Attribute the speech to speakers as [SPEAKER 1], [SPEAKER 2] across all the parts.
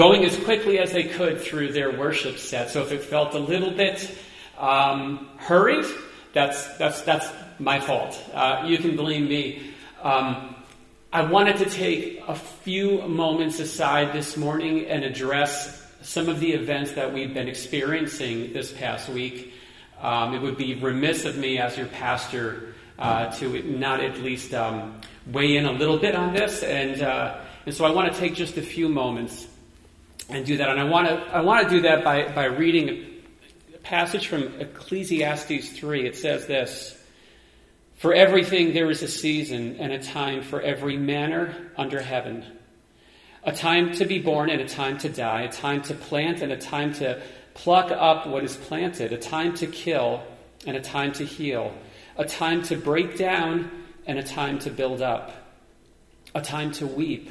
[SPEAKER 1] going as quickly as they could through their worship set. So if it felt a little bit um, hurried, that's, that's, that's my fault. Uh, you can blame me. Um, I wanted to take a few moments aside this morning and address some of the events that we've been experiencing this past week. Um, it would be remiss of me as your pastor uh, to not at least um, weigh in a little bit on this, and uh, and so I want to take just a few moments and do that. And I want to I want to do that by by reading a passage from Ecclesiastes three. It says this. For everything there is a season and a time for every manner under heaven. A time to be born and a time to die, a time to plant and a time to pluck up what is planted, a time to kill and a time to heal, a time to break down and a time to build up, a time to weep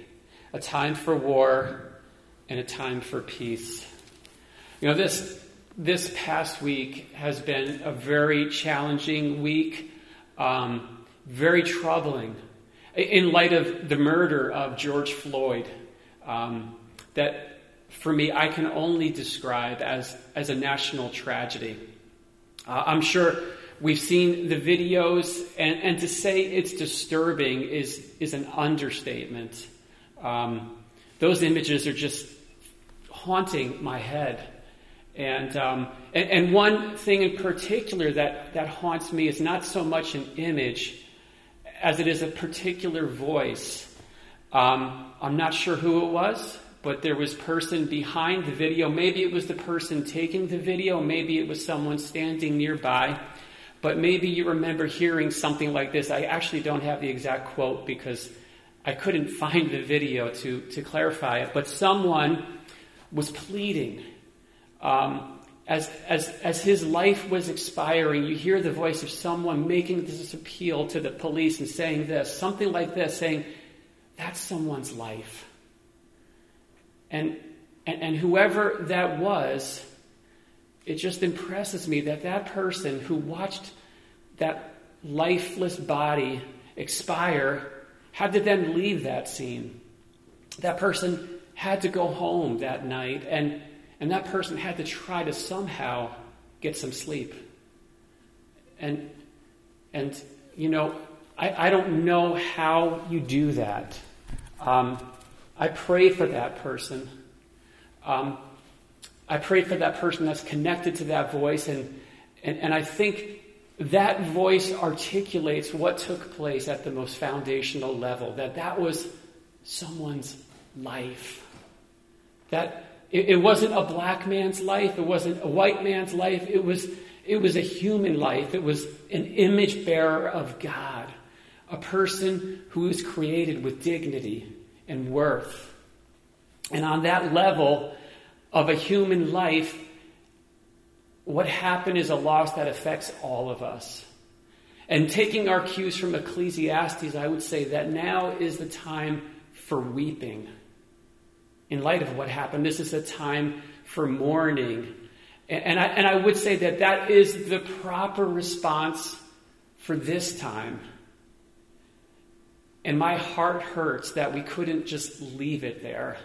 [SPEAKER 1] a time for war and a time for peace. You know, this this past week has been a very challenging week, um, very troubling in light of the murder of George Floyd. Um, that for me, I can only describe as, as a national tragedy. Uh, I'm sure we've seen the videos, and, and to say it's disturbing is, is an understatement. Um, those images are just haunting my head. And, um, and, and, one thing in particular that, that haunts me is not so much an image as it is a particular voice. Um, I'm not sure who it was, but there was person behind the video. Maybe it was the person taking the video. Maybe it was someone standing nearby. But maybe you remember hearing something like this. I actually don't have the exact quote because I couldn't find the video to, to clarify it. But someone was pleading um, as, as, as his life was expiring, you hear the voice of someone making this appeal to the police and saying this, something like this, saying, That's someone's life. And, and, and whoever that was, it just impresses me that that person who watched that lifeless body expire had to then leave that scene. That person had to go home that night and and that person had to try to somehow get some sleep. And, and you know, I, I don't know how you do that. Um, I pray for that person. Um, I pray for that person that's connected to that voice, and, and, and I think that voice articulates what took place at the most foundational level that that was someone's life. That it, it wasn't a black man's life. It wasn't a white man's life. It was, it was a human life. It was an image bearer of God, a person who was created with dignity and worth. And on that level of a human life, what happened is a loss that affects all of us. And taking our cues from Ecclesiastes, I would say that now is the time for weeping in light of what happened. This is a time for mourning. And I, and I would say that that is the proper response for this time. And my heart hurts that we couldn't just leave it there.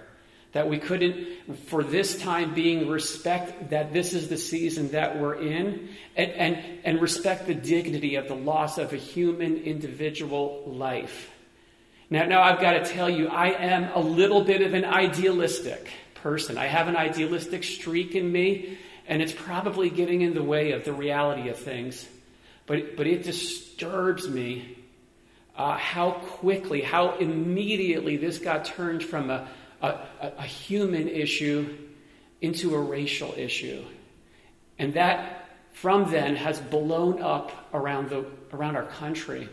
[SPEAKER 1] That we couldn't, for this time being, respect that this is the season that we're in and, and, and respect the dignity of the loss of a human individual life. Now, now I've got to tell you, I am a little bit of an idealistic person. I have an idealistic streak in me, and it's probably getting in the way of the reality of things. But, but it disturbs me uh, how quickly, how immediately this got turned from a, a, a human issue into a racial issue. And that, from then, has blown up around, the, around our country.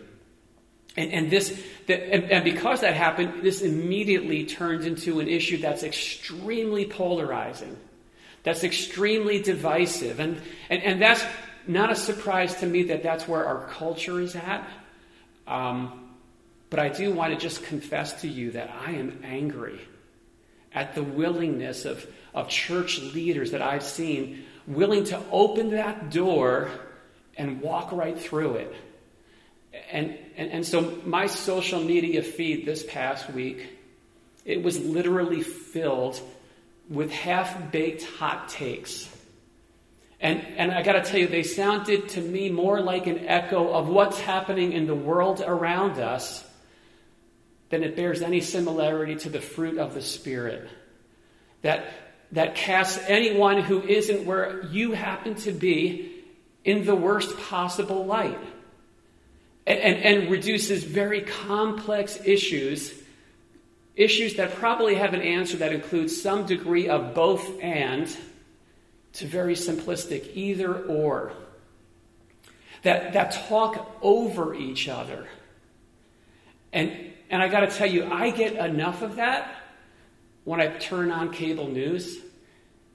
[SPEAKER 1] And, and this, the, and, and because that happened, this immediately turns into an issue that's extremely polarizing, that's extremely divisive. And, and, and that's not a surprise to me that that's where our culture is at. Um, but I do want to just confess to you that I am angry at the willingness of, of church leaders that I've seen willing to open that door and walk right through it. And, and, and so my social media feed this past week, it was literally filled with half-baked hot takes. And, and I got to tell you, they sounded to me more like an echo of what's happening in the world around us then it bears any similarity to the fruit of the Spirit. That, that casts anyone who isn't where you happen to be in the worst possible light. And, and, and reduces very complex issues, issues that probably have an answer that includes some degree of both and, to very simplistic either or. That, that talk over each other. And, and I got to tell you, I get enough of that when I turn on cable news.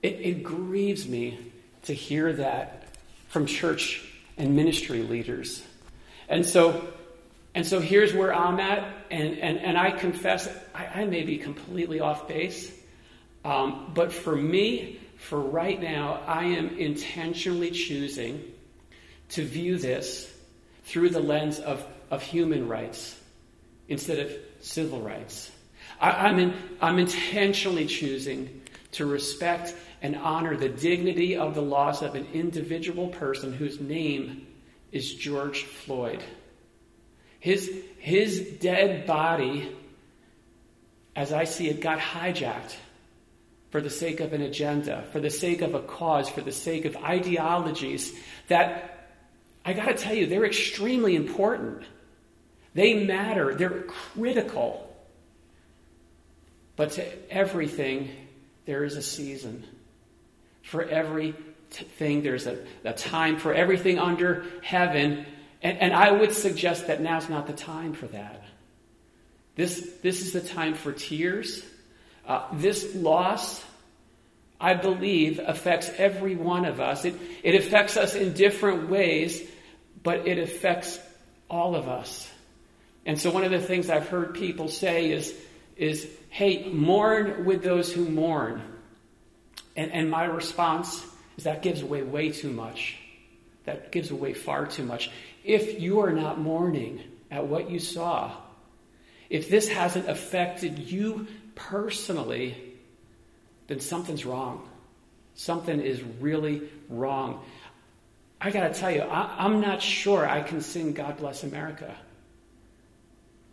[SPEAKER 1] It, it grieves me to hear that from church and ministry leaders. And so, and so here's where I'm at, and, and, and I confess I, I may be completely off base, um, but for me, for right now, I am intentionally choosing to view this through the lens of, of human rights instead of civil rights. I, am in, I'm intentionally choosing to respect and honor the dignity of the loss of an individual person whose name is George Floyd. His, his dead body, as I see it, got hijacked for the sake of an agenda, for the sake of a cause, for the sake of ideologies that, I got to tell you, they're extremely important. They matter, they're critical. But to everything, there is a season. For everything, there's a, a time for everything under heaven. And, and I would suggest that now's not the time for that. This, this is the time for tears. Uh, this loss, I believe, affects every one of us. It, it affects us in different ways, but it affects all of us. And so one of the things I've heard people say is, is hey, mourn with those who mourn. And, and my response is that gives away way too much. That gives away far too much. If you are not mourning at what you saw, if this hasn't affected you personally, then something's wrong. Something is really wrong. I got to tell you, I, am not sure I can sing God Bless America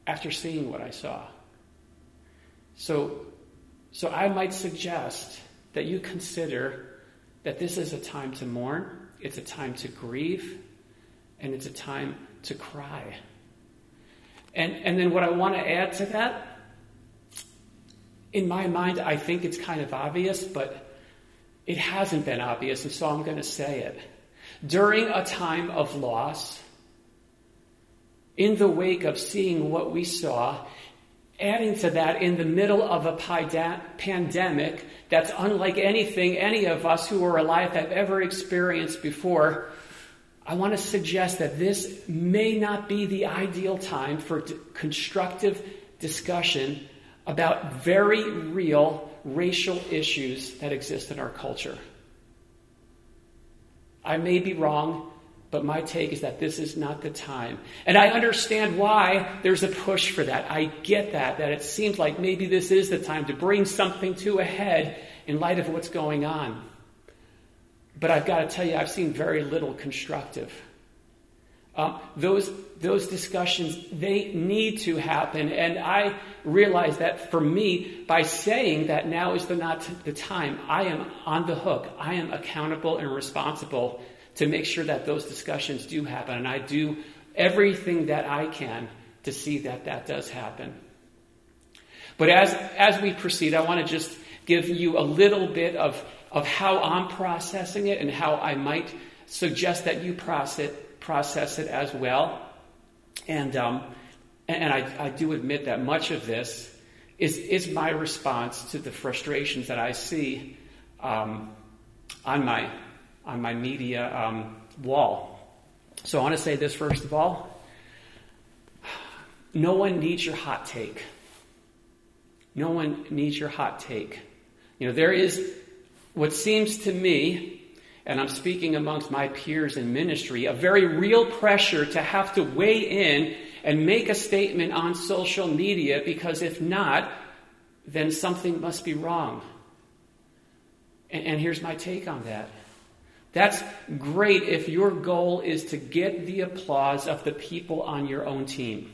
[SPEAKER 1] after seeing what I saw. So, so I might suggest that you consider that this is a time to mourn, it's a time to grieve, and it's a time to cry. And, and then what I want to add to that, in my mind, I think it's kind of obvious, but it hasn't been obvious, and so I'm going to say it. During a time of loss, in the wake of seeing what we saw, adding to that in the middle of a pandemic that's unlike anything any of us who are alive have ever experienced before, I want to suggest that this may not be the ideal time for d- constructive discussion about very real racial issues that exist in our culture. I may be wrong. But my take is that this is not the time. And I understand why there's a push for that. I get that, that it seems like maybe this is the time to bring something to a head in light of what's going on. But I've got to tell you, I've seen very little constructive. Um, those, those discussions, they need to happen. And I realize that for me, by saying that now is the not the time, I am on the hook. I am accountable and responsible to make sure that those discussions do happen. And I do everything that I can to see that that does happen. But as, as we proceed, I want to just give you a little bit of, of how I'm processing it and how I might suggest that you process, process it as well. And, um, And I, I do admit that much of this is, is my response to the frustrations that I see um, on, my, on my media um, wall. So I want to say this first of all. No one needs your hot take. No one needs your hot take. You know, there is what seems to me, and I'm speaking amongst my peers in ministry, a very real pressure to have to weigh in and make a statement on social media because if not, then something must be wrong. And, and here's my take on that. That's great if your goal is to get the applause of the people on your own team.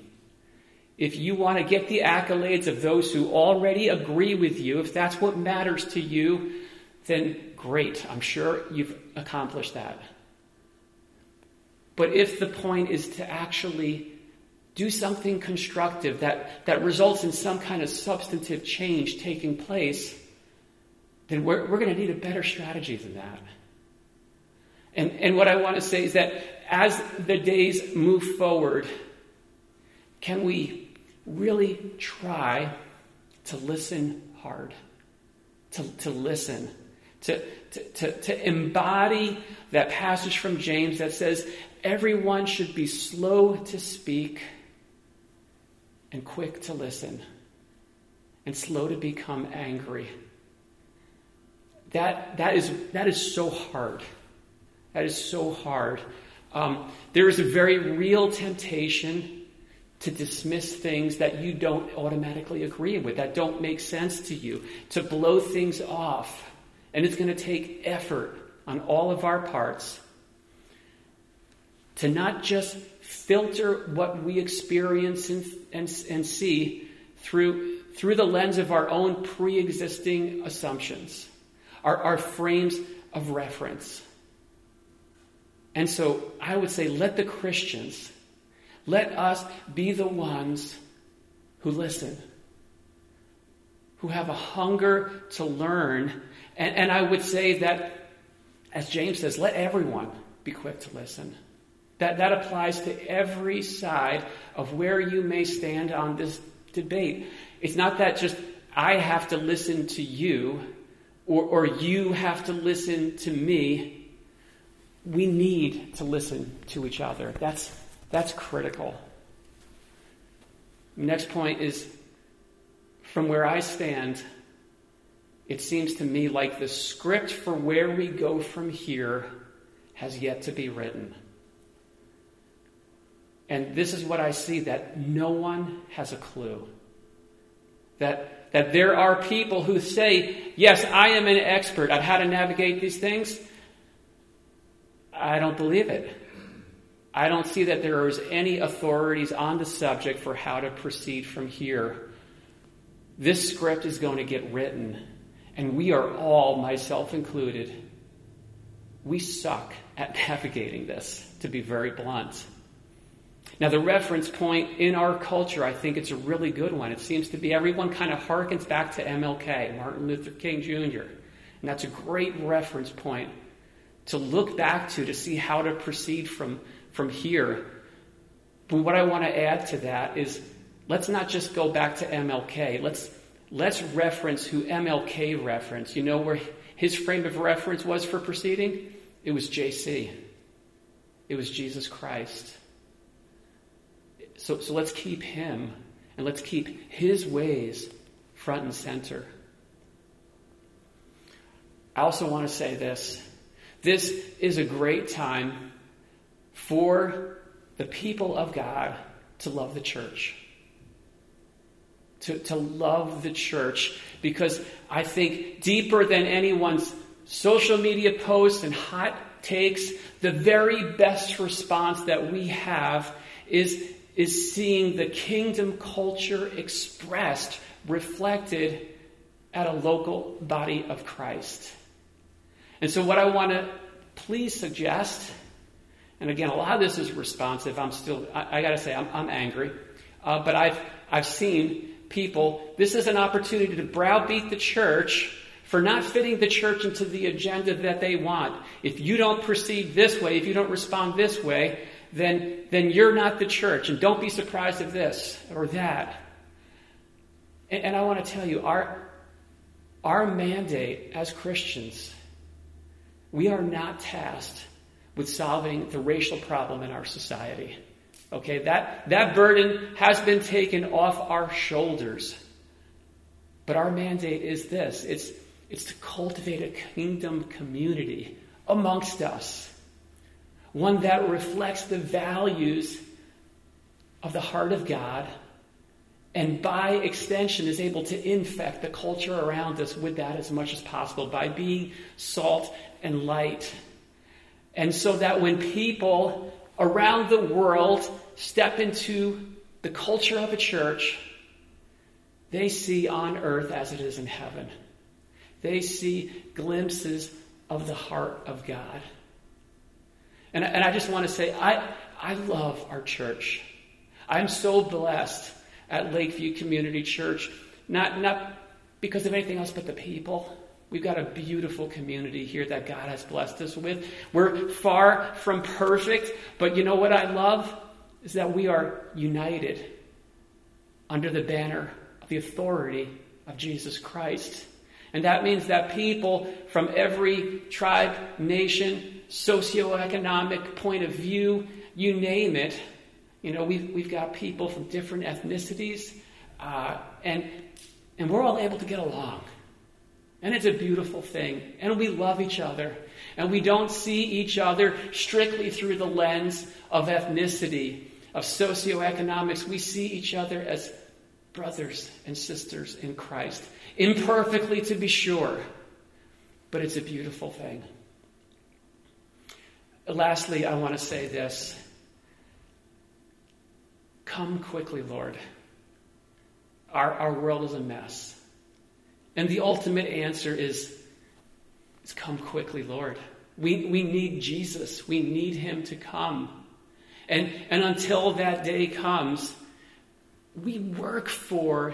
[SPEAKER 1] If you want to get the accolades of those who already agree with you, if that's what matters to you, then great. I'm sure you've accomplished that. But if the point is to actually do something constructive that, that results in some kind of substantive change taking place, then we're, we're going to need a better strategy than that. And, and what I want to say is that as the days move forward, can we really try to listen hard? To, to listen, to, to, to, to embody that passage from James that says, everyone should be slow to speak and quick to listen and slow to become angry. That, that, is, that is so hard. That is so hard. Um, there is a very real temptation to dismiss things that you don't automatically agree with, that don't make sense to you, to blow things off. And it's going to take effort on all of our parts to not just filter what we experience and, and, and see through, through the lens of our own pre existing assumptions, our, our frames of reference. And so I would say, let the Christians, let us be the ones who listen, who have a hunger to learn. And, and I would say that, as James says, let everyone be quick to listen. That, that applies to every side of where you may stand on this debate. It's not that just I have to listen to you or, or you have to listen to me we need to listen to each other. That's, that's critical. Next point is from where I stand, it seems to me like the script for where we go from here has yet to be written. And this is what I see that no one has a clue. That, that there are people who say, Yes, I am an expert at how to navigate these things. I don't believe it. I don't see that there is any authorities on the subject for how to proceed from here. This script is going to get written, and we are all, myself included, we suck at navigating this, to be very blunt. Now, the reference point in our culture, I think it's a really good one. It seems to be everyone kind of harkens back to MLK, Martin Luther King Jr., and that's a great reference point to look back to to see how to proceed from, from here. But what I want to add to that is let's not just go back to MLK. Let's, let's reference who MLK referenced. You know where his frame of reference was for proceeding? It was JC. It was Jesus Christ. So, so let's keep him and let's keep his ways front and center. I also want to say this this is a great time for the people of God to love the church. To, to love the church because I think deeper than anyone's social media posts and hot takes, the very best response that we have is, is seeing the kingdom culture expressed, reflected at a local body of Christ. And so, what I want to please suggest, and again, a lot of this is responsive. I'm still, I, I got to say, I'm, I'm angry. Uh, but I've, I've seen people, this is an opportunity to browbeat the church for not fitting the church into the agenda that they want. If you don't proceed this way, if you don't respond this way, then, then you're not the church. And don't be surprised of this or that. And, and I want to tell you, our, our mandate as Christians, we are not tasked with solving the racial problem in our society. Okay, that, that burden has been taken off our shoulders. But our mandate is this it's, it's to cultivate a kingdom community amongst us, one that reflects the values of the heart of God, and by extension is able to infect the culture around us with that as much as possible by being salt and light. And so that when people around the world step into the culture of a church, they see on earth as it is in heaven. They see glimpses of the heart of God. And, and I just want to say, I, I love our church. I'm so blessed at Lakeview Community Church, not, not because of anything else but the people. We've got a beautiful community here that God has blessed us with. We're far from perfect, but you know what I love? Is that we are united under the banner of the authority of Jesus Christ. And that means that people from every tribe, nation, socioeconomic point of view, you name it, you know, we've, we've got people from different ethnicities, uh, and, and we're all able to get along. And it's a beautiful thing. And we love each other. And we don't see each other strictly through the lens of ethnicity, of socioeconomics. We see each other as brothers and sisters in Christ. Imperfectly, to be sure, but it's a beautiful thing. Lastly, I want to say this Come quickly, Lord. Our, our world is a mess. And the ultimate answer is, is come quickly, Lord. We, we need Jesus. We need him to come. And, and until that day comes, we work for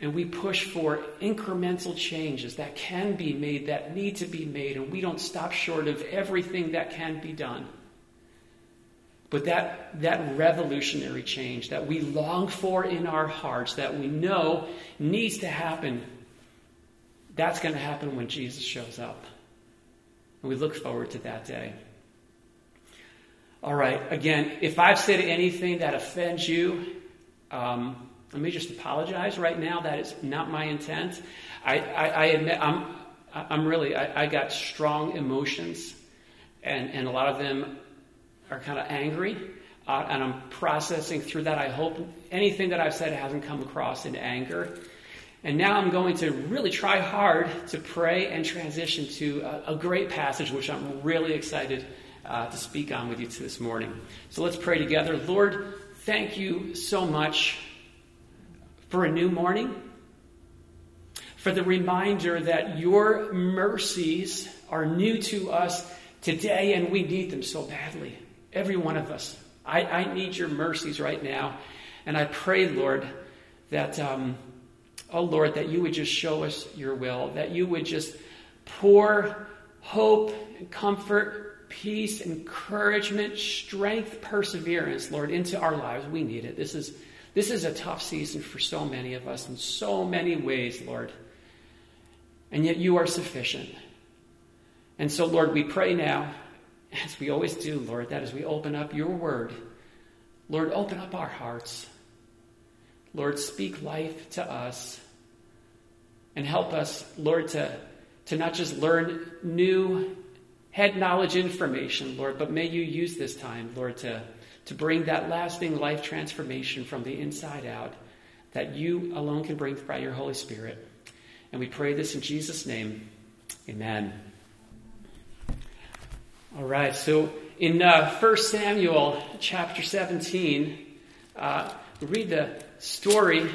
[SPEAKER 1] and we push for incremental changes that can be made, that need to be made, and we don't stop short of everything that can be done. But that, that revolutionary change that we long for in our hearts, that we know needs to happen, that's going to happen when Jesus shows up. And we look forward to that day. All right, again, if I've said anything that offends you, um, let me just apologize right now. That is not my intent. I, I, I admit I'm, I'm really, I, I, got strong emotions, and, and a lot of them are kind of angry, uh, and I'm processing through that. I hope anything that I've said hasn't come across in anger. And now I'm going to really try hard to pray and transition to a, a great passage, which I'm really excited uh, to speak on with you this morning. So let's pray together. Lord, thank you so much for a new morning, for the reminder that your mercies are new to us today and we need them so badly. Every one of us. I, I need your mercies right now. And I pray, Lord, that, um, oh Lord, that you would just show us your will, that you would just pour hope and comfort, peace, encouragement, strength, perseverance, Lord, into our lives. We need it. This is this is a tough season for so many of us in so many ways, Lord. And yet you are sufficient. And so, Lord, we pray now, as we always do, Lord, that as we open up your word, Lord, open up our hearts. Lord, speak life to us. And help us, Lord, to, to not just learn new head knowledge information, Lord, but may you use this time, Lord, to to bring that lasting life transformation from the inside out that you alone can bring by your Holy Spirit. And we pray this in Jesus' name. Amen. All right, so in uh, 1 Samuel chapter 17, uh, read the story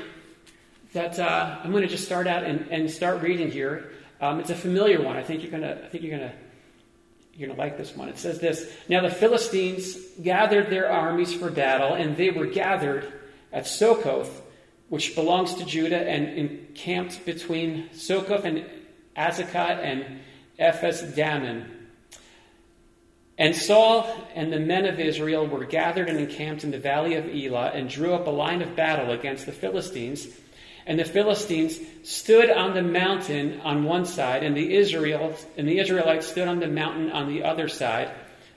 [SPEAKER 1] that uh, I'm going to just start out and, and start reading here. Um, it's a familiar one. I think you're going to. I think you're going to you're going to like this one. It says this Now the Philistines gathered their armies for battle, and they were gathered at Sokoth, which belongs to Judah, and encamped between Sokoth and Azekah and Ephes Dammim. And Saul and the men of Israel were gathered and encamped in the valley of Elah and drew up a line of battle against the Philistines. And the Philistines stood on the mountain on one side, and the Israel and the Israelites stood on the mountain on the other side,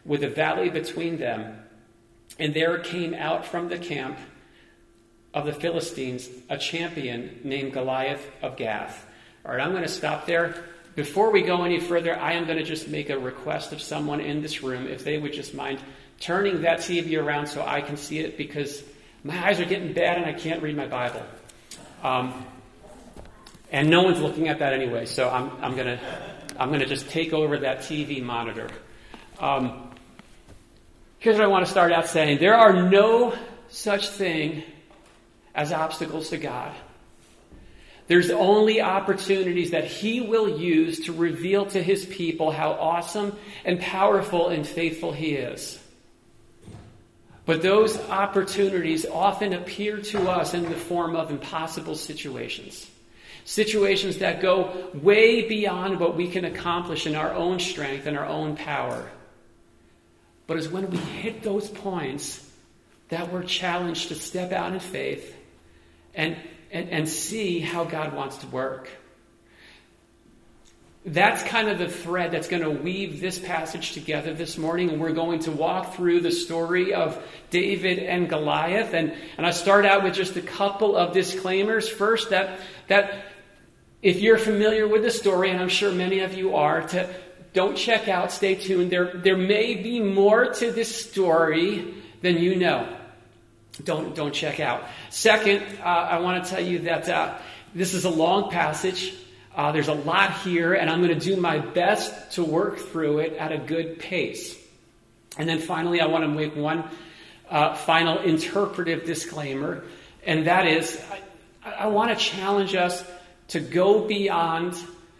[SPEAKER 1] with a valley between them. And there came out from the camp of the Philistines a champion named Goliath of Gath. All right, I'm going to stop there. Before we go any further, I am going to just make a request of someone in this room if they would just mind turning that TV around so I can see it because my eyes are getting bad and I can't read my Bible. Um, and no one's looking at that anyway, so I'm, I'm going to I'm going to just take over that TV monitor. Um, here's what I want to start out saying there are no such thing as obstacles to God. There's only opportunities that He will use to reveal to His people how awesome and powerful and faithful He is. But those opportunities often appear to us in the form of impossible situations. Situations that go way beyond what we can accomplish in our own strength and our own power. But it's when we hit those points that we're challenged to step out in faith and and, and see how God wants to work. That's kind of the thread that's going to weave this passage together this morning. And we're going to walk through the story of David and Goliath. And, and I start out with just a couple of disclaimers. First, that, that if you're familiar with the story, and I'm sure many of you are, to, don't check out, stay tuned. There, there may be more to this story than you know don't, don't check out. Second, uh, I want to tell you that uh, this is a long passage. Uh, there's a lot here, and I'm going to do my best to work through it at a good pace. And then finally, I want to make one uh, final interpretive disclaimer, and that is I, I want to challenge us to go beyond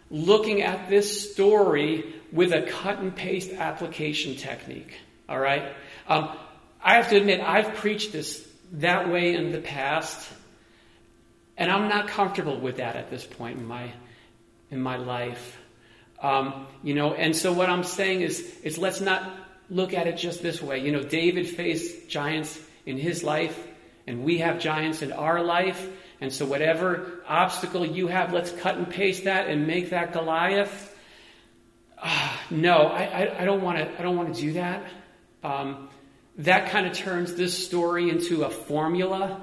[SPEAKER 1] looking at this story with a cut and paste application technique. All right? Um, I have to admit, I've preached this that way in the past, and I'm not comfortable with that at this point in my in my life. Um, you know, and so what I'm saying is, is let's not look at it just this way. You know, David faced giants in his life, and we have giants in our life. And so, whatever obstacle you have, let's cut and paste that and make that Goliath. Uh, no, I, I, I don't want to. I don't want to do that. Um, that kind of turns this story into a formula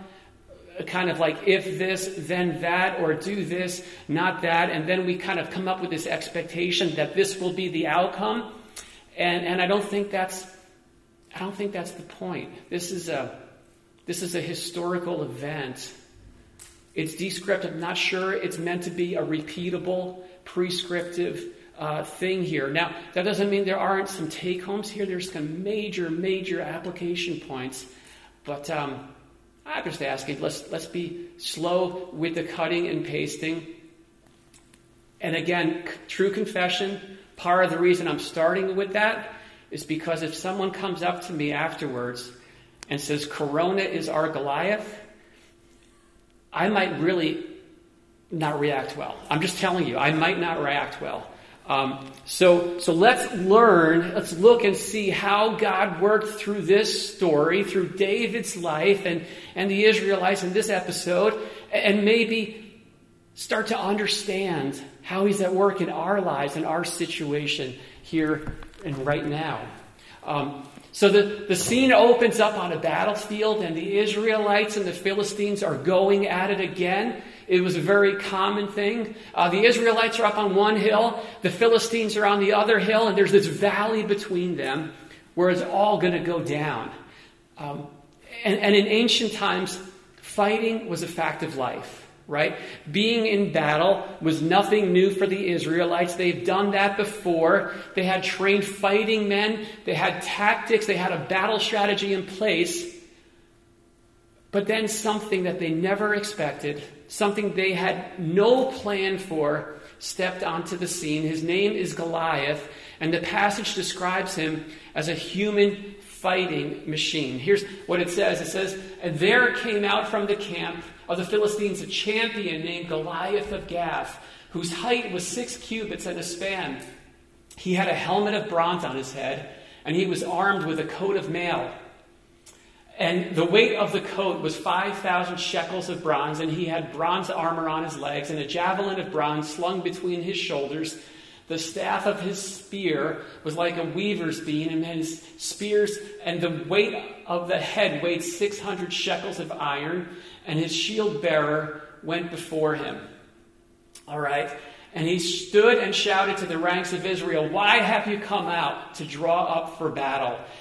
[SPEAKER 1] kind of like if this, then that, or do this, not that, and then we kind of come up with this expectation that this will be the outcome. And, and I don't think that's I don't think that's the point. This is a this is a historical event. It's descriptive. I'm not sure it's meant to be a repeatable, prescriptive uh, thing here. Now, that doesn't mean there aren't some take homes here. There's some major, major application points. But um, I'm just asking, let's, let's be slow with the cutting and pasting. And again, c- true confession, part of the reason I'm starting with that is because if someone comes up to me afterwards and says, Corona is our Goliath, I might really not react well. I'm just telling you, I might not react well. Um, so, so let's learn, let's look and see how God worked through this story, through David's life and, and the Israelites in this episode, and maybe start to understand how He's at work in our lives and our situation here and right now. Um, so the, the scene opens up on a battlefield, and the Israelites and the Philistines are going at it again. It was a very common thing. Uh, the Israelites are up on one hill, the Philistines are on the other hill, and there's this valley between them where it's all going to go down. Um, and, and in ancient times, fighting was a fact of life right? Being in battle was nothing new for the Israelites. They've done that before. They had trained fighting men, they had tactics, they had a battle strategy in place. But then something that they never expected something they had no plan for, stepped onto the scene. His name is Goliath, and the passage describes him as a human fighting machine. Here's what it says it says, And there came out from the camp of the Philistines a champion named Goliath of Gath, whose height was six cubits and a span. He had a helmet of bronze on his head and he was armed with a coat of mail. And the weight of the coat was 5,000 shekels of bronze, and he had bronze armor on his legs, and a javelin of bronze slung between his shoulders. The staff of his spear was like a weaver's beam, and his spears, and the weight of the head weighed 600 shekels of iron, and his shield bearer went before him. All right. And he stood and shouted to the ranks of Israel, Why have you come out to draw up for battle?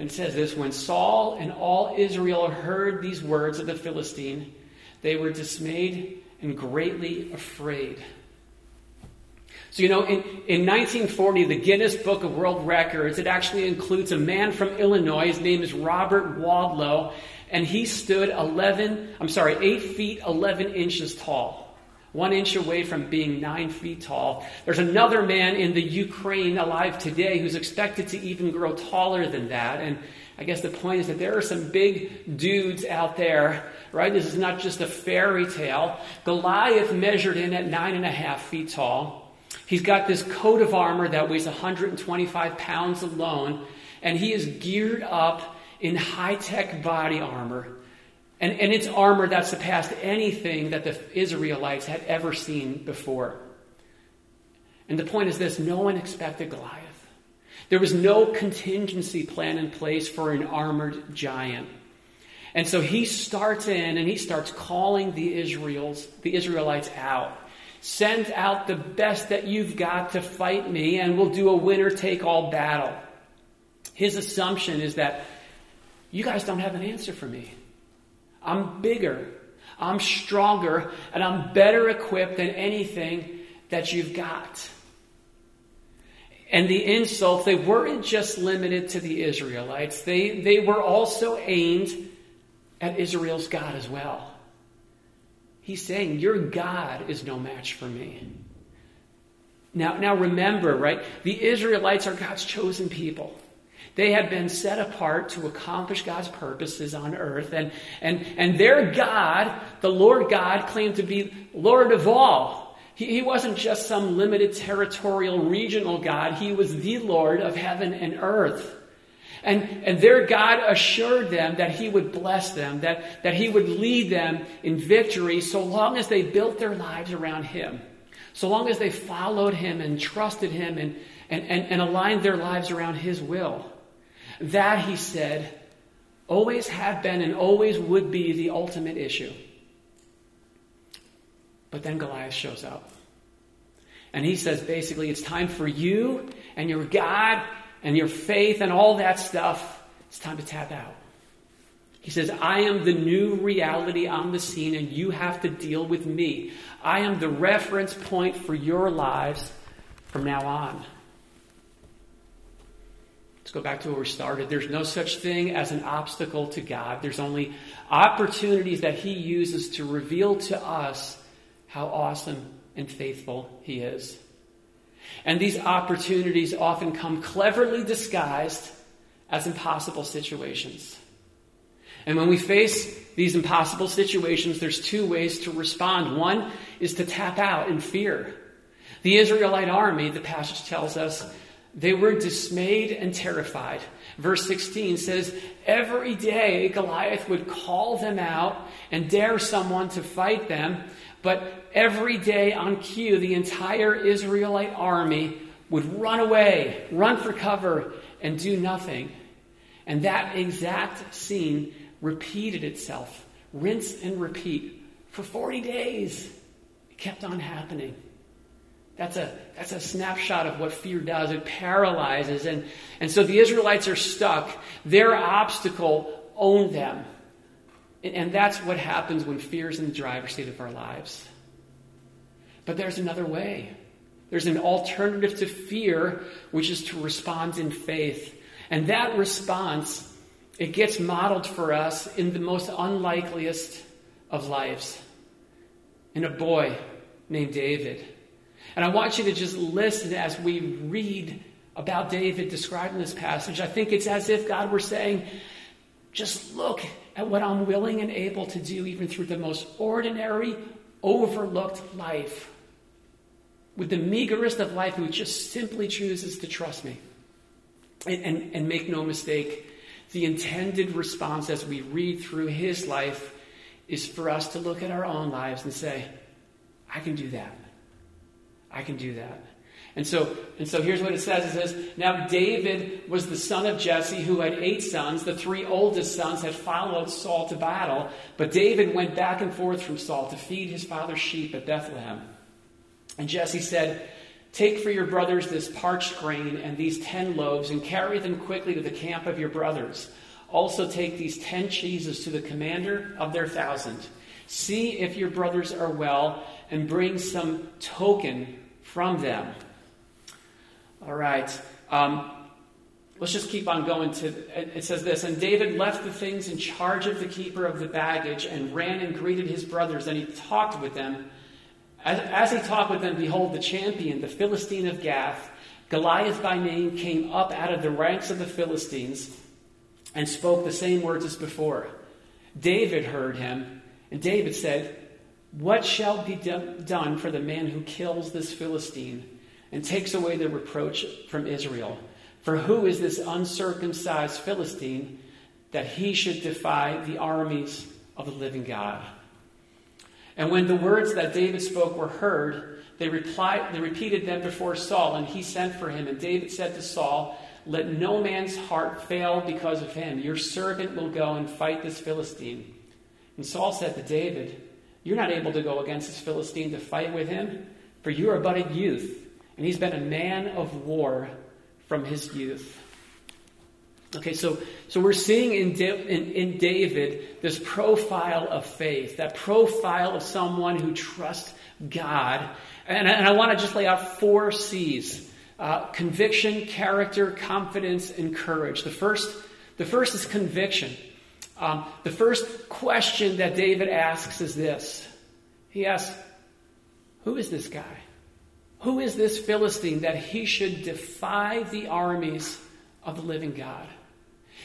[SPEAKER 1] And says this when Saul and all Israel heard these words of the Philistine, they were dismayed and greatly afraid. So, you know, in, in 1940, the Guinness Book of World Records, it actually includes a man from Illinois. His name is Robert Wadlow, and he stood 11, I'm sorry, 8 feet 11 inches tall one inch away from being nine feet tall. There's another man in the Ukraine alive today who's expected to even grow taller than that. And I guess the point is that there are some big dudes out there, right? This is not just a fairy tale. Goliath measured in at nine and a half feet tall. He's got this coat of armor that weighs 125 pounds alone, and he is geared up in high tech body armor and, and it's armor that surpassed anything that the Israelites had ever seen before. And the point is this no one expected Goliath. There was no contingency plan in place for an armored giant. And so he starts in and he starts calling the Israels, the Israelites out. Send out the best that you've got to fight me, and we'll do a winner take all battle. His assumption is that you guys don't have an answer for me. I'm bigger, I'm stronger, and I'm better equipped than anything that you've got. And the insults, they weren't just limited to the Israelites, they, they were also aimed at Israel's God as well. He's saying, Your God is no match for me. Now, now remember, right? The Israelites are God's chosen people. They had been set apart to accomplish God's purposes on earth. And, and, and their God, the Lord God, claimed to be Lord of all. He, he wasn't just some limited territorial regional God, He was the Lord of heaven and earth. And, and their God assured them that He would bless them, that, that He would lead them in victory so long as they built their lives around Him, so long as they followed Him and trusted Him and, and, and, and aligned their lives around His will. That, he said, always have been and always would be the ultimate issue. But then Goliath shows up. And he says basically, it's time for you and your God and your faith and all that stuff. It's time to tap out. He says, I am the new reality on the scene, and you have to deal with me. I am the reference point for your lives from now on. Let's go back to where we started. There's no such thing as an obstacle to God. There's only opportunities that He uses to reveal to us how awesome and faithful He is. And these opportunities often come cleverly disguised as impossible situations. And when we face these impossible situations, there's two ways to respond. One is to tap out in fear. The Israelite army, the passage tells us, they were dismayed and terrified. Verse 16 says, Every day Goliath would call them out and dare someone to fight them, but every day on cue, the entire Israelite army would run away, run for cover, and do nothing. And that exact scene repeated itself, rinse and repeat, for 40 days. It kept on happening. That's a, that's a snapshot of what fear does. It paralyzes. And, and so the Israelites are stuck. Their obstacle owned them. And, and that's what happens when fear is in the driver's seat of our lives. But there's another way. There's an alternative to fear, which is to respond in faith. And that response it gets modeled for us in the most unlikeliest of lives in a boy named David. And I want you to just listen as we read about David described in this passage. I think it's as if God were saying, just look at what I'm willing and able to do, even through the most ordinary, overlooked life. With the meagerest of life, who just simply chooses to trust me. And, and, and make no mistake, the intended response as we read through his life is for us to look at our own lives and say, I can do that. I can do that. And so, and so here's what it says. It says, Now David was the son of Jesse, who had eight sons. The three oldest sons had followed Saul to battle, but David went back and forth from Saul to feed his father's sheep at Bethlehem. And Jesse said, Take for your brothers this parched grain and these ten loaves, and carry them quickly to the camp of your brothers. Also take these ten cheeses to the commander of their thousand. See if your brothers are well, and bring some token from them. All right. Um, let's just keep on going to it says this and david left the things in charge of the keeper of the baggage and ran and greeted his brothers and he talked with them as, as, he talked with them, behold, the champion, the Philistine of Gath, Goliath by name, came up out of the ranks of the Philistines and spoke the same words as before. David heard him, and David said, What shall be do- done for the man who kills this Philistine and takes away the reproach from Israel? For who is this uncircumcised Philistine that he should defy the armies of the living God? And when the words that David spoke were heard, they, replied, they repeated them before Saul, and he sent for him. And David said to Saul, Let no man's heart fail because of him. Your servant will go and fight this Philistine. And Saul said to David, You're not able to go against this Philistine to fight with him, for you are but a youth, and he's been a man of war from his youth. Okay, so, so we're seeing in, in, in, David this profile of faith, that profile of someone who trusts God. And, and I want to just lay out four C's uh, conviction, character, confidence, and courage. The first, the first is conviction. Um, the first question that David asks is this He asks, Who is this guy? Who is this Philistine that he should defy the armies of the living God?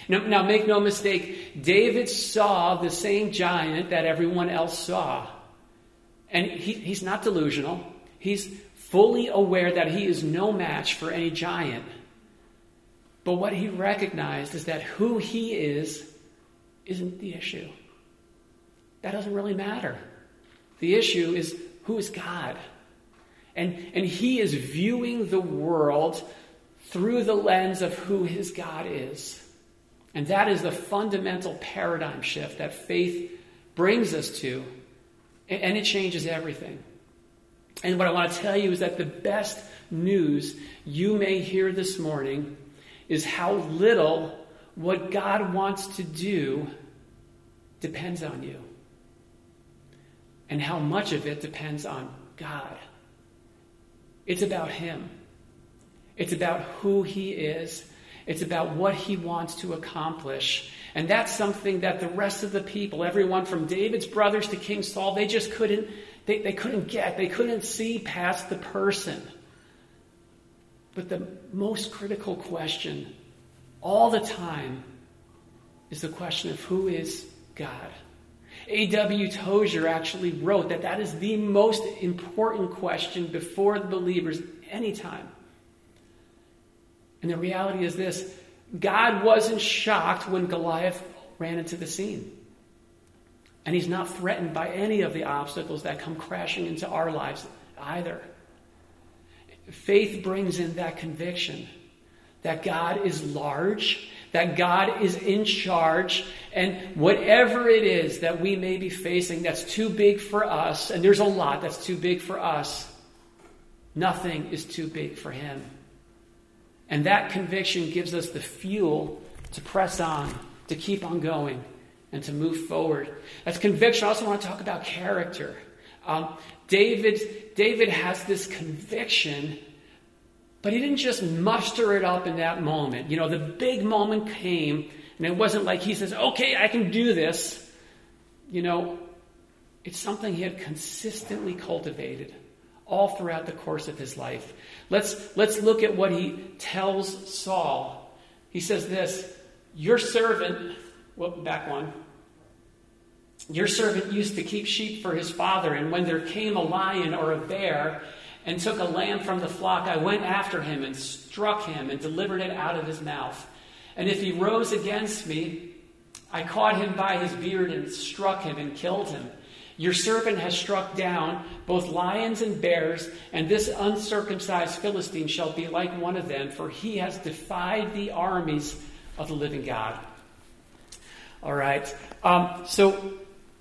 [SPEAKER 1] Now, now, make no mistake, David saw the same giant that everyone else saw. And he, he's not delusional. He's fully aware that he is no match for any giant. But what he recognized is that who he is isn't the issue. That doesn't really matter. The issue is who is God? And, and he is viewing the world through the lens of who his God is. And that is the fundamental paradigm shift that faith brings us to. And it changes everything. And what I want to tell you is that the best news you may hear this morning is how little what God wants to do depends on you. And how much of it depends on God. It's about Him. It's about who He is it's about what he wants to accomplish. And that's something that the rest of the people, everyone from David's brothers to King Saul, they just couldn't, they, they couldn't get. They couldn't see past the person. But the most critical question all the time is the question of who is God. A.W. Tozer actually wrote that that is the most important question before the believers anytime. And the reality is this God wasn't shocked when Goliath ran into the scene. And he's not threatened by any of the obstacles that come crashing into our lives either. Faith brings in that conviction that God is large, that God is in charge, and whatever it is that we may be facing that's too big for us, and there's a lot that's too big for us, nothing is too big for Him. And that conviction gives us the fuel to press on, to keep on going, and to move forward. That's conviction. I also want to talk about character. Um, David, David has this conviction, but he didn't just muster it up in that moment. You know, the big moment came And it wasn't like he says, okay, I can do this. You know, it's something he had consistently cultivated all throughout the course of his life. Let's, let's look at what he tells Saul. He says this Your servant, well, back one. Your servant used to keep sheep for his father, and when there came a lion or a bear and took a lamb from the flock, I went after him and struck him and delivered it out of his mouth. And if he rose against me, I caught him by his beard and struck him and killed him. Your servant has struck down both lions and bears, and this uncircumcised Philistine shall be like one of them, for he has defied the armies of the living God. All right. Um, so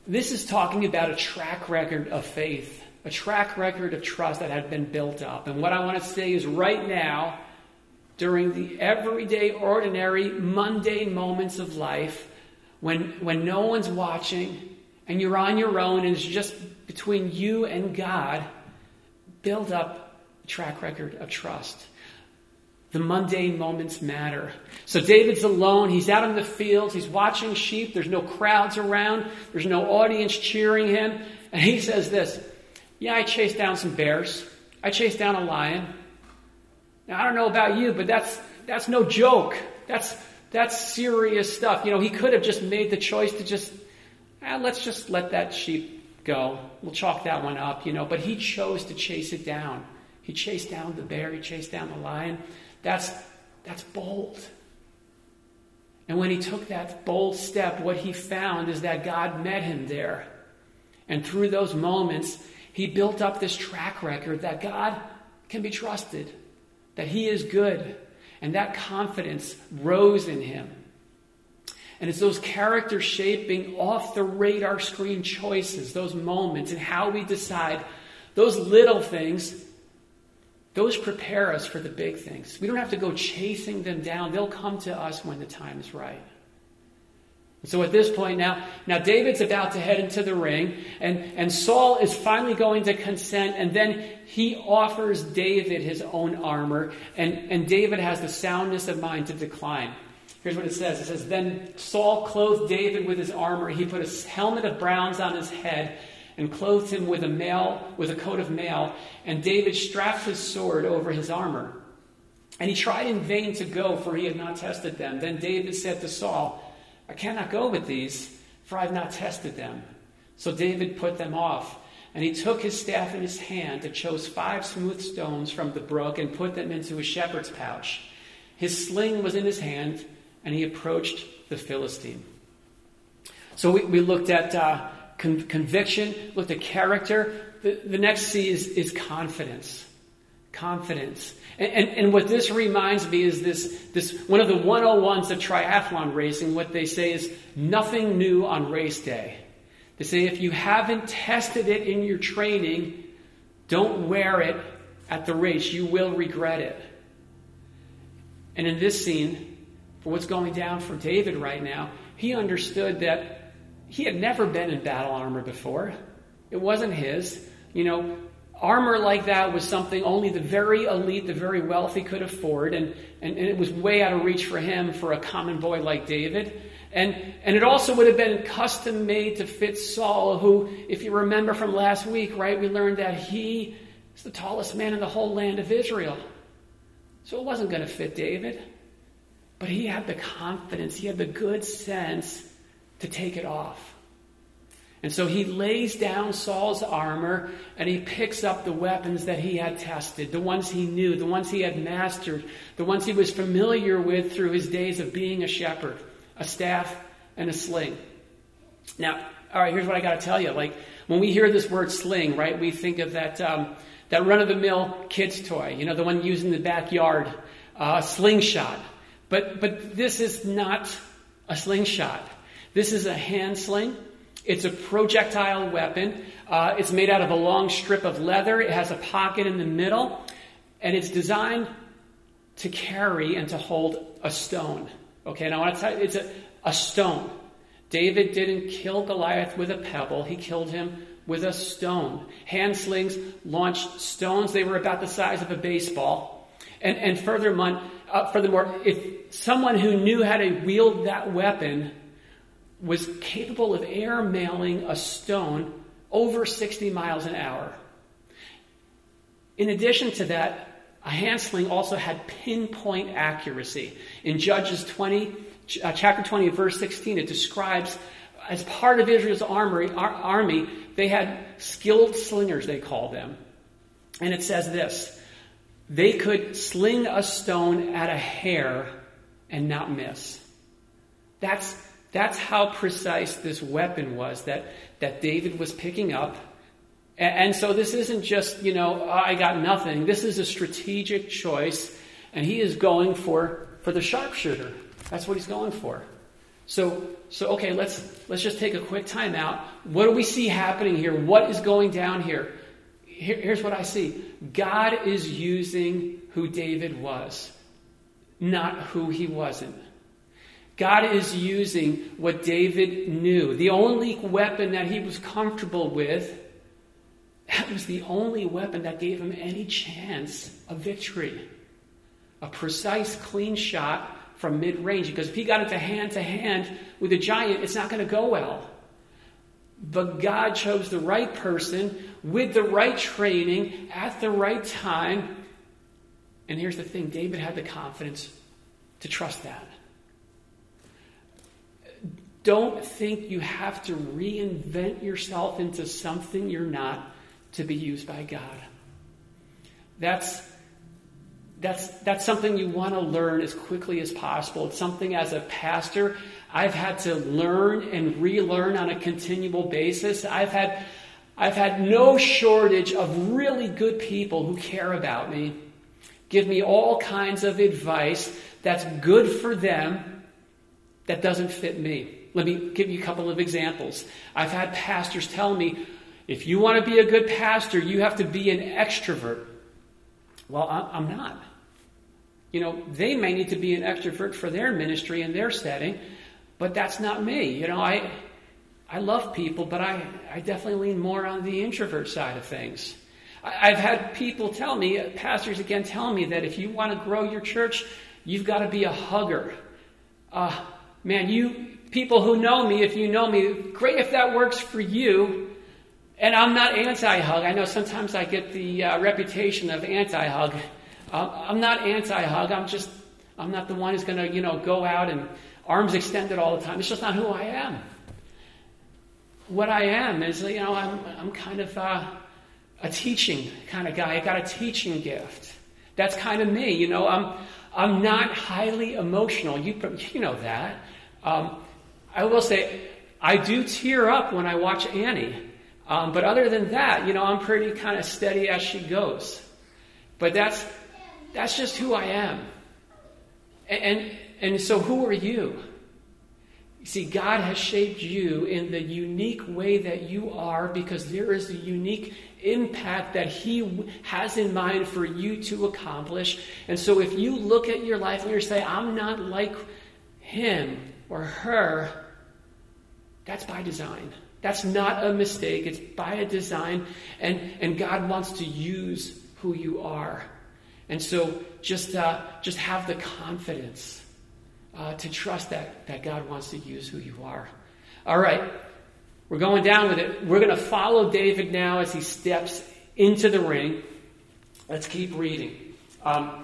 [SPEAKER 1] this is talking about a track record of faith, a track record of trust that had been built up. And what I want to say is right now, during the everyday, ordinary, mundane moments of life, when, when no one's watching, and you're on your own and it's just between you and God, build up a track record of trust. The mundane moments matter. So David's alone. He's out in the fields. He's watching sheep. There's no crowds around. There's no audience cheering him. And he says this Yeah, I chased down some bears. I chased down a lion. Now, I don't know about you, but that's, that's no joke. That's, that's serious stuff. You know, he could have just made the choice to just eh, let's just let that sheep go. We'll chalk that one up, you know. But he chose to chase it down. He chased down the bear, he chased down the lion. That's, that's bold. And when he took that bold step, what he found is that God met him there. And through those moments, he built up this track record that God can be trusted, that he is good. And that confidence rose in him. And it's those character shaping, off the radar screen choices, those moments, and how we decide, those little things, those prepare us for the big things. We don't have to go chasing them down, they'll come to us when the time is right. So at this point now, now David's about to head into the ring, and, and Saul is finally going to consent, and then he offers David his own armor, and, and David has the soundness of mind to decline. Here's what it says. It says, Then Saul clothed David with his armor. He put a helmet of bronze on his head and clothed him with a mail, with a coat of mail. And David strapped his sword over his armor. And he tried in vain to go, for he had not tested them. Then David said to Saul, I cannot go with these, for I have not tested them. So David put them off. And he took his staff in his hand and chose five smooth stones from the brook and put them into a shepherd's pouch. His sling was in his hand and he approached the Philistine. So we, we looked at uh, con- conviction, looked at character. The, the next C is, is confidence. Confidence. And, and, and, what this reminds me is this, this one of the 101s of triathlon racing, what they say is nothing new on race day. They say if you haven't tested it in your training, don't wear it at the race. You will regret it. And in this scene, for what's going down for David right now, he understood that he had never been in battle armor before. It wasn't his. You know, armor like that was something only the very elite, the very wealthy could afford, and, and, and, it was way out of reach for him for a common boy like David. And, and it also would have been custom made to fit Saul, who, if you remember from last week, right, we learned that he is the tallest man in the whole land of Israel. So it wasn't going to fit David. But he had the confidence, he had the good sense to take it off. And so he lays down Saul's armor and he picks up the weapons that he had tested, the ones he knew, the ones he had mastered, the ones he was familiar with through his days of being a shepherd a staff and a sling. Now, all right, here's what I got to tell you. Like, when we hear this word sling, right, we think of that, um, that run of the mill kid's toy, you know, the one used in the backyard, uh, slingshot. But, but this is not a slingshot. This is a hand sling. It's a projectile weapon. Uh, it's made out of a long strip of leather. It has a pocket in the middle. And it's designed to carry and to hold a stone. Okay, now I want to tell you, it's a, a stone. David didn't kill Goliath with a pebble, he killed him with a stone. Hand slings launched stones. They were about the size of a baseball And, and furthermore, uh, furthermore, if someone who knew how to wield that weapon was capable of airmailing a stone over 60 miles an hour. In addition to that, a hand sling also had pinpoint accuracy. In Judges 20, uh, chapter 20, verse 16, it describes as part of Israel's armory, ar- army, they had skilled slingers, they call them. And it says this they could sling a stone at a hair and not miss. That's, that's how precise this weapon was that, that David was picking up. And, so this isn't just, you know, oh, I got nothing. This is a strategic choice, and he is going for, for the sharpshooter. That's what he's going for. So, so okay, let's, let's just take a quick time out. What do we see happening here? What is going down here? here here's what I see God is using who David was, not who he wasn't. God is using what David knew. The only weapon that he was comfortable with, that was the only weapon that gave him any chance of victory. A precise, clean shot from mid range. Because if he got into hand to hand with a giant, it's not going to go well. But God chose the right person with the right training at the right time. And here's the thing David had the confidence to trust that. Don't think you have to reinvent yourself into something you're not to be used by God. That's, that's, that's something you want to learn as quickly as possible. It's something as a pastor I've had to learn and relearn on a continual basis. I've had, I've had no shortage of really good people who care about me, give me all kinds of advice that's good for them that doesn't fit me. Let me give you a couple of examples. I've had pastors tell me, if you want to be a good pastor, you have to be an extrovert. Well, I'm not. You know, they may need to be an extrovert for their ministry and their setting, but that's not me. You know, I, I love people, but I, I definitely lean more on the introvert side of things. I've had people tell me, pastors again, tell me that if you want to grow your church, you've got to be a hugger. Uh, man, you people who know me, if you know me, great if that works for you. And I'm not anti hug. I know sometimes I get the uh, reputation of anti hug. Uh, I'm not anti hug. I'm just, I'm not the one who's going to, you know, go out and arms extended all the time. It's just not who I am. What I am is, you know, I'm, I'm kind of uh, a teaching kind of guy. I got a teaching gift. That's kind of me. You know, I'm, I'm not highly emotional. You, you know that. Um, I will say, I do tear up when I watch Annie. Um, but other than that, you know, I'm pretty kind of steady as she goes. But that's, that's just who I am. And, and, and so who are you? You see, God has shaped you in the unique way that you are because there is a unique impact that He has in mind for you to accomplish. And so if you look at your life and you say, I'm not like him or her, that's by design. That's not a mistake. It's by a design. And, and God wants to use who you are. And so just, uh, just have the confidence uh, to trust that, that God wants to use who you are. All right. We're going down with it. We're going to follow David now as he steps into the ring. Let's keep reading. Um,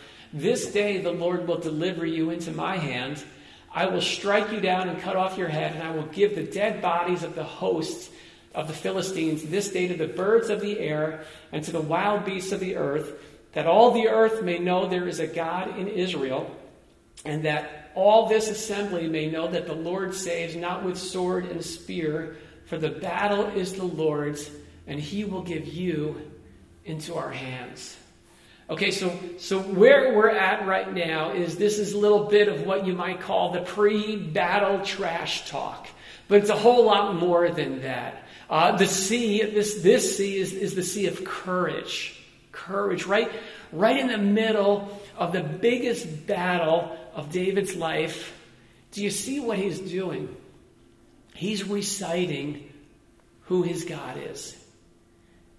[SPEAKER 1] This day the Lord will deliver you into my hand. I will strike you down and cut off your head, and I will give the dead bodies of the hosts of the Philistines this day to the birds of the air and to the wild beasts of the earth, that all the earth may know there is a God in Israel, and that all this assembly may know that the Lord saves not with sword and spear, for the battle is the Lord's, and he will give you into our hands. Okay, so, so where we're at right now is this is a little bit of what you might call the pre battle trash talk. But it's a whole lot more than that. Uh, the C, this, this C is, is the C of courage. Courage, right, right in the middle of the biggest battle of David's life. Do you see what he's doing? He's reciting who his God is.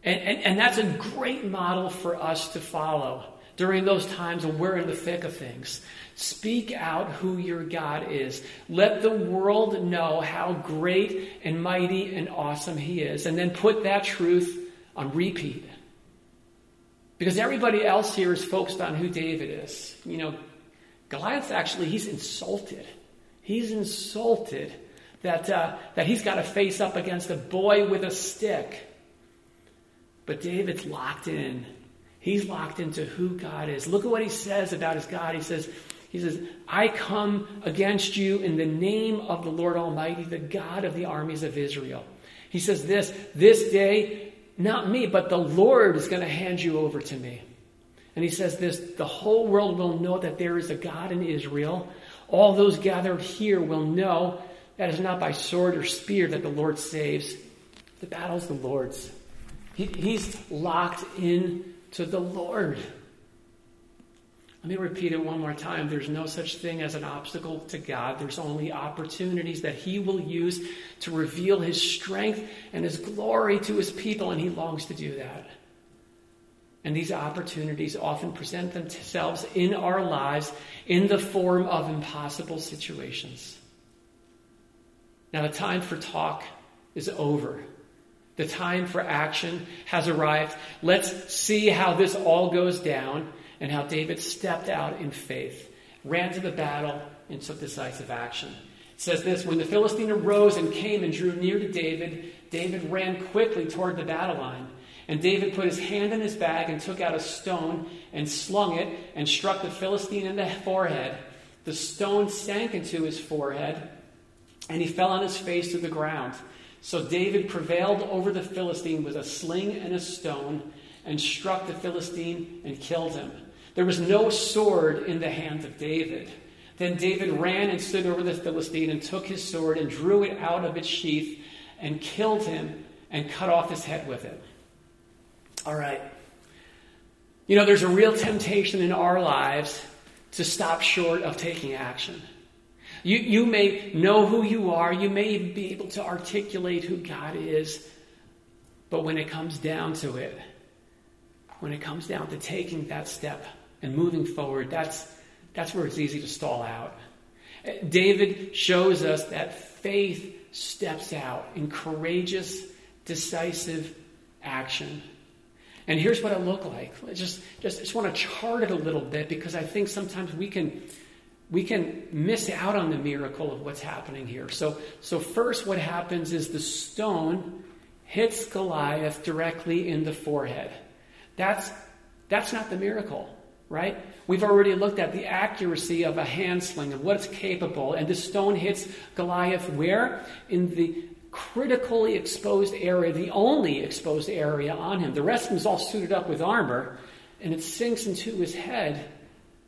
[SPEAKER 1] And, and, and that's a great model for us to follow during those times when we're in the thick of things. Speak out who your God is. Let the world know how great and mighty and awesome He is. And then put that truth on repeat. Because everybody else here is focused on who David is. You know, Goliath actually, he's insulted. He's insulted that, uh, that he's got to face up against a boy with a stick. But David's locked in. He's locked into who God is. Look at what he says about his God. He says, he says, I come against you in the name of the Lord Almighty, the God of the armies of Israel. He says this, this day, not me, but the Lord is going to hand you over to me. And he says this, the whole world will know that there is a God in Israel. All those gathered here will know that is not by sword or spear that the Lord saves. The battle's the Lord's. He, he's locked in to the Lord. Let me repeat it one more time. There's no such thing as an obstacle to God. There's only opportunities that He will use to reveal His strength and His glory to His people, and He longs to do that. And these opportunities often present themselves in our lives in the form of impossible situations. Now, the time for talk is over. The time for action has arrived. Let's see how this all goes down and how David stepped out in faith, ran to the battle, and took decisive action. It says this When the Philistine arose and came and drew near to David, David ran quickly toward the battle line. And David put his hand in his bag and took out a stone and slung it and struck the Philistine in the forehead. The stone sank into his forehead, and he fell on his face to the ground. So David prevailed over the Philistine with a sling and a stone and struck the Philistine and killed him. There was no sword in the hand of David. Then David ran and stood over the Philistine and took his sword and drew it out of its sheath and killed him and cut off his head with it. All right. You know, there's a real temptation in our lives to stop short of taking action. You, you may know who you are, you may be able to articulate who God is, but when it comes down to it, when it comes down to taking that step and moving forward, that's, that's where it's easy to stall out. David shows us that faith steps out in courageous, decisive action. And here's what it looked like. I just, just, just want to chart it a little bit because I think sometimes we can we can miss out on the miracle of what's happening here. So, so first, what happens is the stone hits Goliath directly in the forehead. That's, that's not the miracle, right? We've already looked at the accuracy of a hand sling and what it's capable, and the stone hits Goliath where? In the critically exposed area, the only exposed area on him. The rest of him is all suited up with armor, and it sinks into his head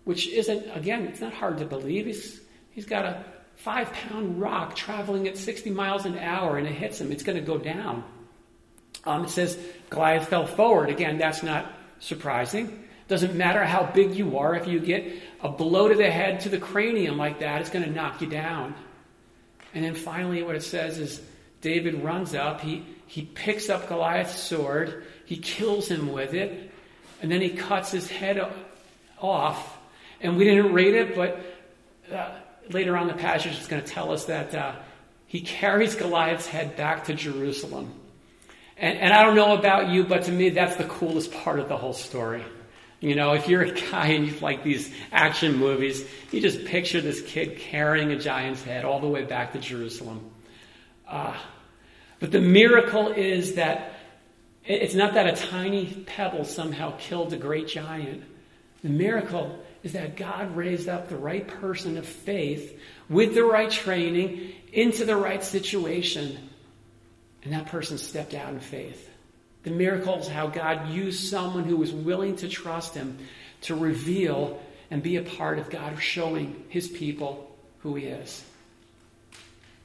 [SPEAKER 1] which isn't, again, it's not hard to believe. He's, he's got a five pound rock traveling at 60 miles an hour and it hits him. It's going to go down. Um, it says Goliath fell forward. Again, that's not surprising. Doesn't matter how big you are, if you get a blow to the head, to the cranium like that, it's going to knock you down. And then finally, what it says is David runs up, he, he picks up Goliath's sword, he kills him with it, and then he cuts his head off and we didn't read it, but uh, later on the passage is going to tell us that uh, he carries Goliath's head back to Jerusalem. And, and I don't know about you, but to me, that's the coolest part of the whole story. You know, if you're a guy and you like these action movies, you just picture this kid carrying a giant's head all the way back to Jerusalem. Uh, but the miracle is that it's not that a tiny pebble somehow killed a great giant. The miracle is that God raised up the right person of faith with the right training into the right situation. And that person stepped out in faith. The miracle is how God used someone who was willing to trust him to reveal and be a part of God showing his people who he is.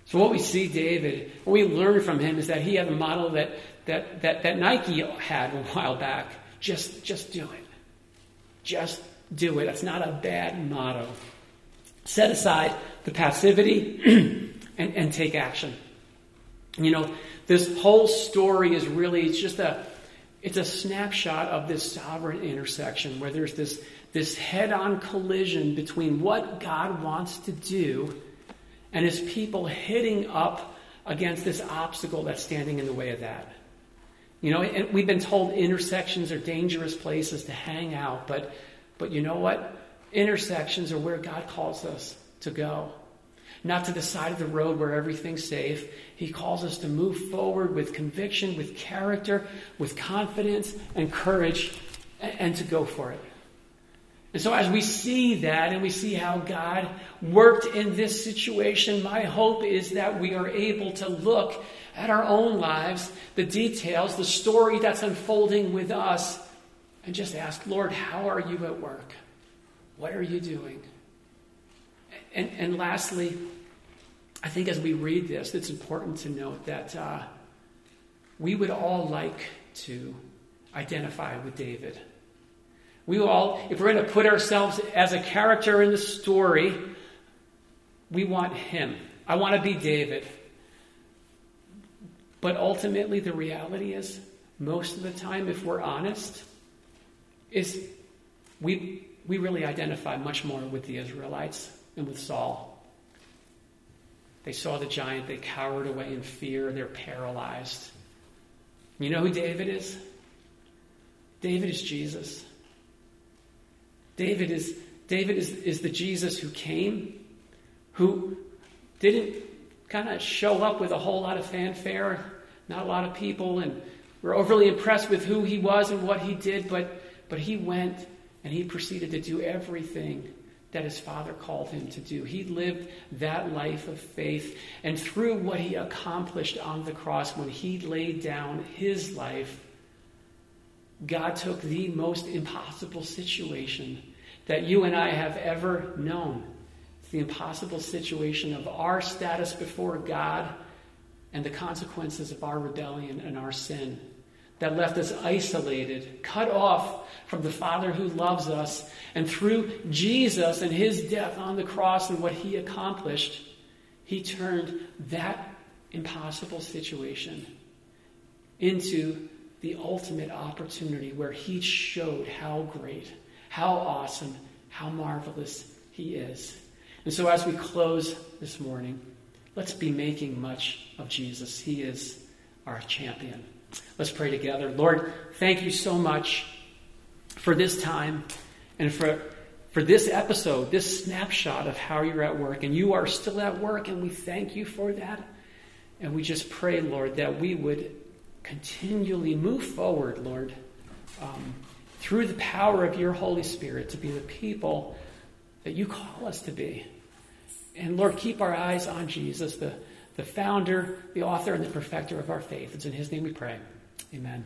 [SPEAKER 1] So what we see David, what we learn from him is that he had a model that, that, that, that Nike had a while back. Just, just do it. Just do it. That's not a bad motto. Set aside the passivity and, and take action. You know, this whole story is really, it's just a, it's a snapshot of this sovereign intersection where there's this, this head on collision between what God wants to do and his people hitting up against this obstacle that's standing in the way of that. You know, and we've been told intersections are dangerous places to hang out, but, but you know what? Intersections are where God calls us to go. Not to the side of the road where everything's safe. He calls us to move forward with conviction, with character, with confidence and courage, and, to go for it. And so, as we see that and we see how God worked in this situation, my hope is that we are able to look at our own lives, the details, the story that's unfolding with us, and just ask, Lord, how are you at work? What are you doing? And, and lastly, I think as we read this, it's important to note that uh, we would all like to identify with David. We all, if we're going to put ourselves as a character in the story, we want him. I want to be David. But ultimately, the reality is, most of the time, if we're honest, is we, we really identify much more with the Israelites and with Saul. They saw the giant, they cowered away in fear, they're paralyzed. You know who David is? David is Jesus. David is, David is, is the Jesus who came, who didn't kind of show up with a whole lot of fanfare, not a lot of people, and were overly impressed with who he was and what he did, but, but he went and he proceeded to do everything that his father called him to do. He lived that life of faith, and through what he accomplished on the cross, when he laid down his life, God took the most impossible situation that you and I have ever known. It's the impossible situation of our status before God and the consequences of our rebellion and our sin that left us isolated, cut off from the Father who loves us. And through Jesus and his death on the cross and what he accomplished, he turned that impossible situation into the ultimate opportunity where he showed how great, how awesome, how marvelous he is. And so, as we close this morning, let's be making much of Jesus. He is our champion. Let's pray together. Lord, thank you so much for this time and for, for this episode, this snapshot of how you're at work. And you are still at work, and we thank you for that. And we just pray, Lord, that we would continually move forward, Lord, um, through the power of your Holy Spirit to be the people that you call us to be. And Lord, keep our eyes on Jesus, the, the founder, the author, and the perfecter of our faith. It's in his name we pray. Amen.